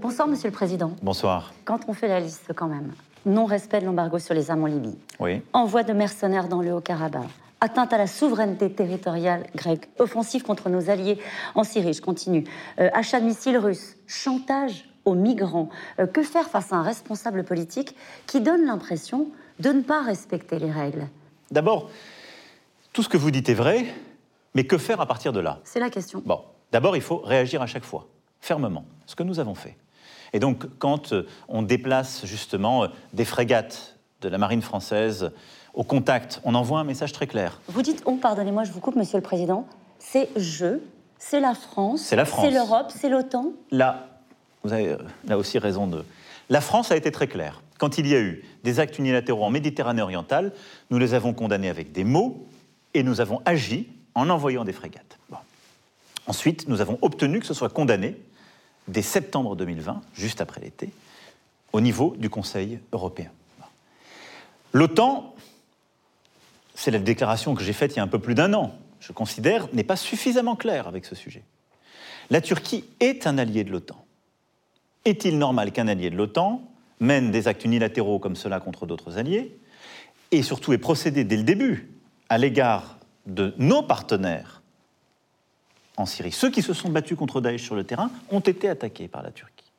Bonsoir, Monsieur le Président. Bonsoir. Quand on fait la liste, quand même, non-respect de l'embargo sur les armes en Libye, Oui. envoi de mercenaires dans le Haut-Karabakh, atteinte à la souveraineté territoriale grecque, offensive contre nos alliés en Syrie, je continue, euh, achat de missiles russes, chantage aux migrants. Euh, que faire face à un responsable politique qui donne l'impression de ne pas respecter les règles? D'abord, tout ce que vous dites est vrai, mais que faire à partir de là? C'est la question. Bon, d'abord, il faut réagir à chaque fois, fermement, ce que nous avons fait. Et donc, quand euh, on déplace justement euh, des frégates de la marine française au contact, on envoie un message très clair. Vous dites on, pardonnez-moi, je vous coupe, Monsieur le Président. C'est je, c'est la France, C'est la France. c'est l'Europe, c'est l'OTAN. Là, vous avez euh, là aussi raison de. La France a été très claire. Quand il y a eu des actes unilatéraux en Méditerranée orientale, nous les avons condamnés avec des mots et nous avons agi en envoyant des frégates. Bon. Ensuite, nous avons obtenu que ce soit condamné dès septembre 2020, juste après l'été, au niveau du Conseil européen. L'OTAN, c'est la déclaration que j'ai faite il y a un peu plus d'un an, je considère, n'est pas suffisamment claire avec ce sujet. La Turquie est un allié de l'OTAN. Est-il normal qu'un allié de l'OTAN mène des actes unilatéraux comme cela contre d'autres alliés et surtout ait procédé dès le début à l'égard de nos partenaires en Syrie Ceux qui se sont battus contre Daesh sur le terrain ont été attaqués par la Turquie.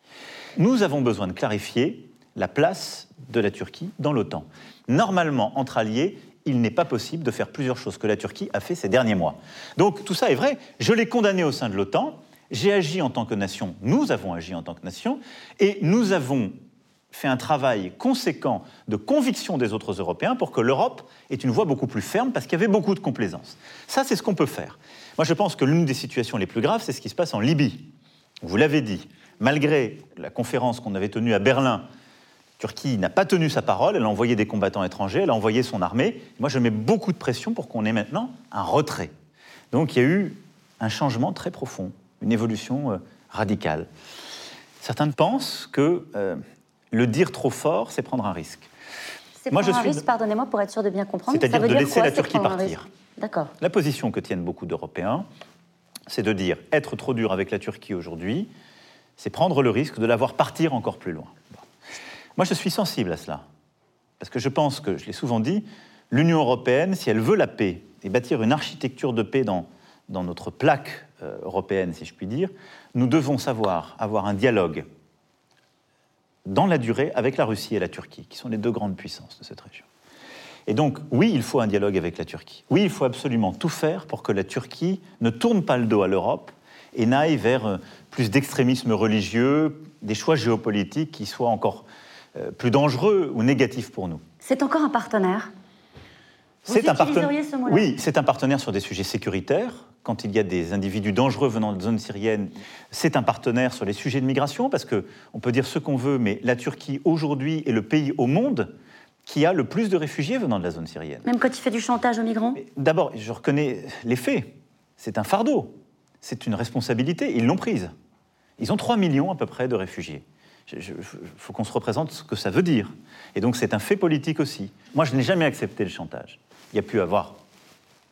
Nous avons besoin de clarifier la place de la Turquie dans l'OTAN. Normalement, entre alliés, il n'est pas possible de faire plusieurs choses que la Turquie a fait ces derniers mois. Donc tout ça est vrai. Je l'ai condamné au sein de l'OTAN. J'ai agi en tant que nation. Nous avons agi en tant que nation. Et nous avons fait un travail conséquent de conviction des autres Européens pour que l'Europe ait une voix beaucoup plus ferme parce qu'il y avait beaucoup de complaisance. Ça, c'est ce qu'on peut faire. Moi, je pense que l'une des situations les plus graves, c'est ce qui se passe en Libye. Vous l'avez dit, malgré la conférence qu'on avait tenue à Berlin, Turquie n'a pas tenu sa parole, elle a envoyé des combattants étrangers, elle a envoyé son armée. Moi, je mets beaucoup de pression pour qu'on ait maintenant un retrait. Donc, il y a eu un changement très profond, une évolution euh, radicale. Certains pensent que euh, le dire trop fort, c'est prendre un risque. C'est prendre je un suis risque, pardonnez-moi, pour être sûr de bien comprendre. C'est-à-dire de dire laisser quoi, la Turquie partir? D'accord. La position que tiennent beaucoup d'Européens, c'est de dire être trop dur avec la Turquie aujourd'hui, c'est prendre le risque de la voir partir encore plus loin. Bon. Moi, je suis sensible à cela. Parce que je pense que, je l'ai souvent dit, l'Union européenne, si elle veut la paix et bâtir une architecture de paix dans, dans notre plaque euh, européenne, si je puis dire, nous devons savoir avoir un dialogue dans la durée avec la Russie et la Turquie, qui sont les deux grandes puissances de cette région. Et donc, oui, il faut un dialogue avec la Turquie. Oui, il faut absolument tout faire pour que la Turquie ne tourne pas le dos à l'Europe et n'aille vers euh, plus d'extrémisme religieux, des choix géopolitiques qui soient encore euh, plus dangereux ou négatifs pour nous. C'est encore un partenaire? Vous C'est un partenaire. ce mot-là? Oui, c'est un partenaire sur des sujets sécuritaires. Quand il y a des individus dangereux venant de zone syrienne, c'est un partenaire sur les sujets de migration, parce que on peut dire ce qu'on veut, mais la Turquie aujourd'hui est le pays au monde qui a le plus de réfugiés venant de la zone syrienne. Même quand il fait du chantage aux migrants? D'abord, je reconnais les faits. C'est un fardeau. C'est une responsabilité. Ils l'ont prise. Ils ont 3 millions à peu près de réfugiés. Il faut qu'on se représente ce que ça veut dire. Et donc c'est un fait politique aussi. Moi, je n'ai jamais accepté le chantage. Il y a pu avoir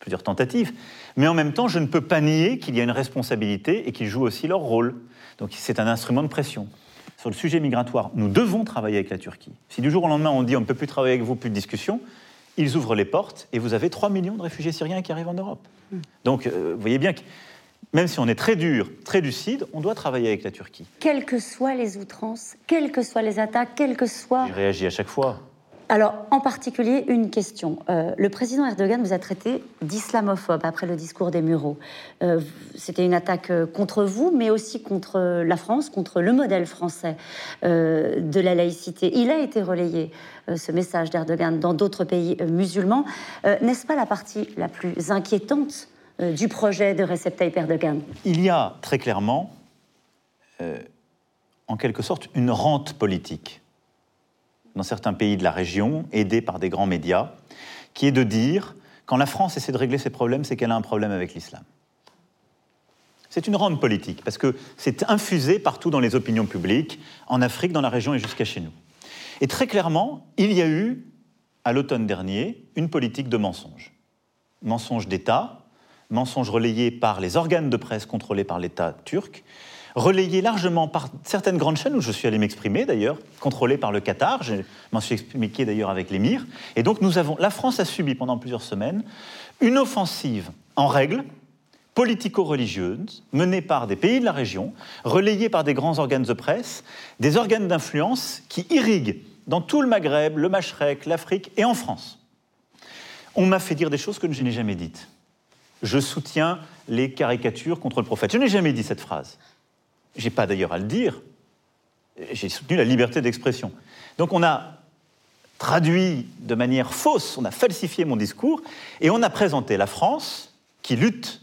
plusieurs tentatives, mais en même temps, je ne peux pas nier qu'il y a une responsabilité et qu'ils jouent aussi leur rôle. Donc c'est un instrument de pression. Sur le sujet migratoire, nous devons travailler avec la Turquie. Si du jour au lendemain on dit on ne peut plus travailler avec vous, plus de discussion, ils ouvrent les portes et vous avez 3 millions de réfugiés syriens qui arrivent en Europe. Donc euh, vous voyez bien que même si on est très dur, très lucide, on doit travailler avec la Turquie. Quelles que soient les outrances, quelles que soient les attaques, quelles que soient... Je réagis à chaque fois. Alors, en particulier, une question. Euh, le président Erdogan vous a traité d'islamophobe après le discours des Mureaux. Euh, C'était une attaque euh, contre vous, mais aussi contre la France, contre le modèle français de la laïcité. Il a été relayé, ce message d'Erdogan, dans d'autres pays musulmans. N'est-ce pas la partie la plus inquiétante du projet de Recep Erdogan? Il y a très clairement, en quelque sorte, une rente politique dans certains pays de la région, aidés par des grands médias, qui est de dire, quand la France essaie de régler ses problèmes, c'est qu'elle a un problème avec l'islam. C'est une rente politique, parce que c'est infusé partout dans les opinions publiques, en Afrique, dans la région et jusqu'à chez nous. Et très clairement, il y a eu, à l'automne dernier, une politique de mensonge. Mensonge d'État, mensonge relayé par les organes de presse contrôlés par l'État turc, relayé largement par certaines grandes chaînes où je suis allé m'exprimer d'ailleurs, contrôlées par le Qatar. Je m'en suis expliqué d'ailleurs avec l'émir. Et donc nous avons, la France a subi pendant plusieurs semaines une offensive en règle, politico-religieuse, menée par des pays de la région, relayée par des grands organes de presse, des organes d'influence qui irriguent dans tout le Maghreb, le Machrek, l'Afrique et en France. On m'a fait dire des choses que je n'ai jamais dites. Je soutiens les caricatures contre le prophète. Je n'ai jamais dit cette phrase. J'ai pas d'ailleurs à le dire. J'ai soutenu la liberté d'expression. Donc on a traduit de manière fausse, on a falsifié mon discours et on a présenté la France qui lutte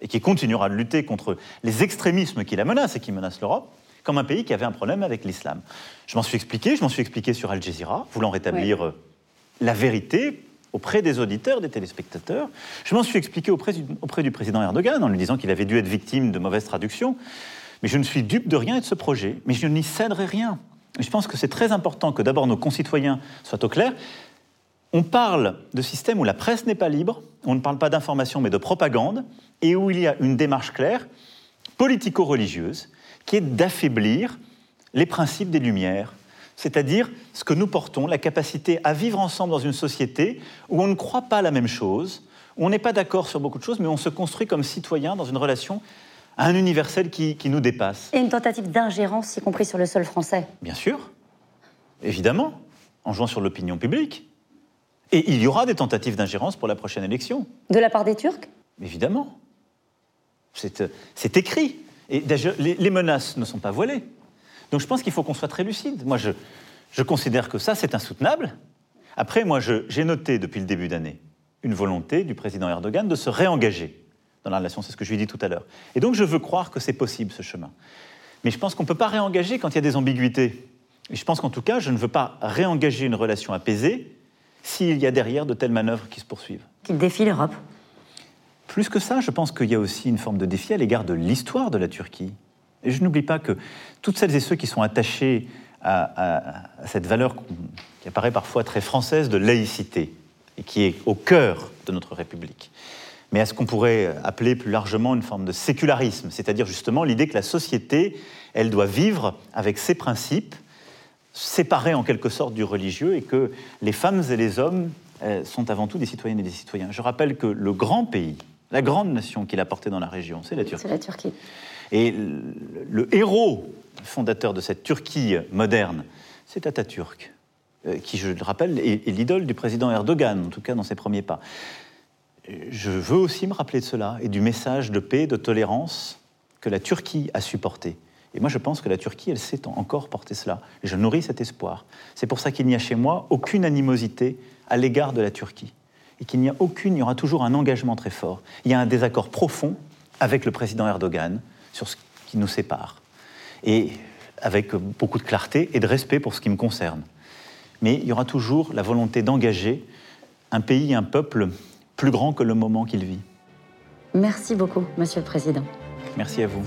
et qui continuera de lutter contre les extrémismes qui la menacent et qui menacent l'Europe, comme un pays qui avait un problème avec l'islam. Je m'en suis expliqué, je m'en suis expliqué sur Al Jazeera, voulant rétablir euh, la vérité auprès des auditeurs, des téléspectateurs. Je m'en suis expliqué auprès du, auprès du président Erdogan en lui disant qu'il avait dû être victime de mauvaises traductions. Mais je ne suis dupe de rien et de ce projet, mais je n'y céderai rien. je pense que c'est très important que d'abord nos concitoyens soient au clair. On parle de systèmes où la presse n'est pas libre, on ne parle pas d'information mais de propagande, et où il y a une démarche claire, politico-religieuse, qui est d'affaiblir les principes des Lumières, c'est-à-dire ce que nous portons, la capacité à vivre ensemble dans une société où on ne croit pas la même chose, où on n'est pas d'accord sur beaucoup de choses, mais on se construit comme citoyen dans une relation à un universel qui, qui nous dépasse. Et une tentative d'ingérence, y compris sur le sol français Bien sûr, évidemment, en jouant sur l'opinion publique. Et il y aura des tentatives d'ingérence pour la prochaine élection. De la part des Turcs? Évidemment. C'est écrit. Et les, menaces ne sont pas voilées. Donc je pense qu'il faut qu'on soit très lucide. Moi, je, je considère que ça, c'est insoutenable. Après, moi, j'ai noté depuis le début d'année une volonté du président Erdogan de se réengager dans la relation, c'est ce que je lui ai dit tout à l'heure. Et donc je veux croire que c'est possible ce chemin. Mais je pense qu'on ne peut pas réengager quand il y a des ambiguïtés. Et je pense qu'en tout cas, je ne veux pas réengager une relation apaisée s'il y a derrière de telles manœuvres qui se poursuivent. Qui défient l'Europe plus que ça, je pense qu'il y a aussi une forme de défi à l'égard de l'histoire de la Turquie. Et je n'oublie pas que toutes celles et ceux qui sont attachés à, cette valeur qui apparaît parfois très française de laïcité, et qui est au cœur de notre République, mais à ce qu'on pourrait appeler plus largement une forme de sécularisme, c'est-à-dire justement l'idée que la société, elle doit vivre avec ses principes, séparés en quelque sorte du religieux, et que les femmes et les hommes euh, sont avant tout des citoyennes et des citoyens. Je rappelle que le grand pays la grande nation qu'il a portée dans la région, c'est la Turquie. C'est la Turquie. Et le, héros fondateur de cette Turquie moderne, c'est Atatürk, euh, qui, je le rappelle, est, l'idole du président Erdogan, en tout cas dans ses premiers pas. Je veux aussi me rappeler de cela et du message de paix, de tolérance que la Turquie a supporté. Et moi, je pense que la Turquie, elle sait encore porter cela. Je nourris cet espoir. C'est pour ça qu'il n'y a chez moi aucune animosité à l'égard de la Turquie et qu'il n'y a aucune, il y aura toujours un engagement très fort. Il y a un désaccord profond avec le président Erdogan sur ce qui nous sépare, et avec beaucoup de clarté et de respect pour ce qui me concerne. Mais il y aura toujours la volonté d'engager un pays, un peuple plus grand que le moment qu'il vit. Merci beaucoup, Monsieur le Président. Merci à vous.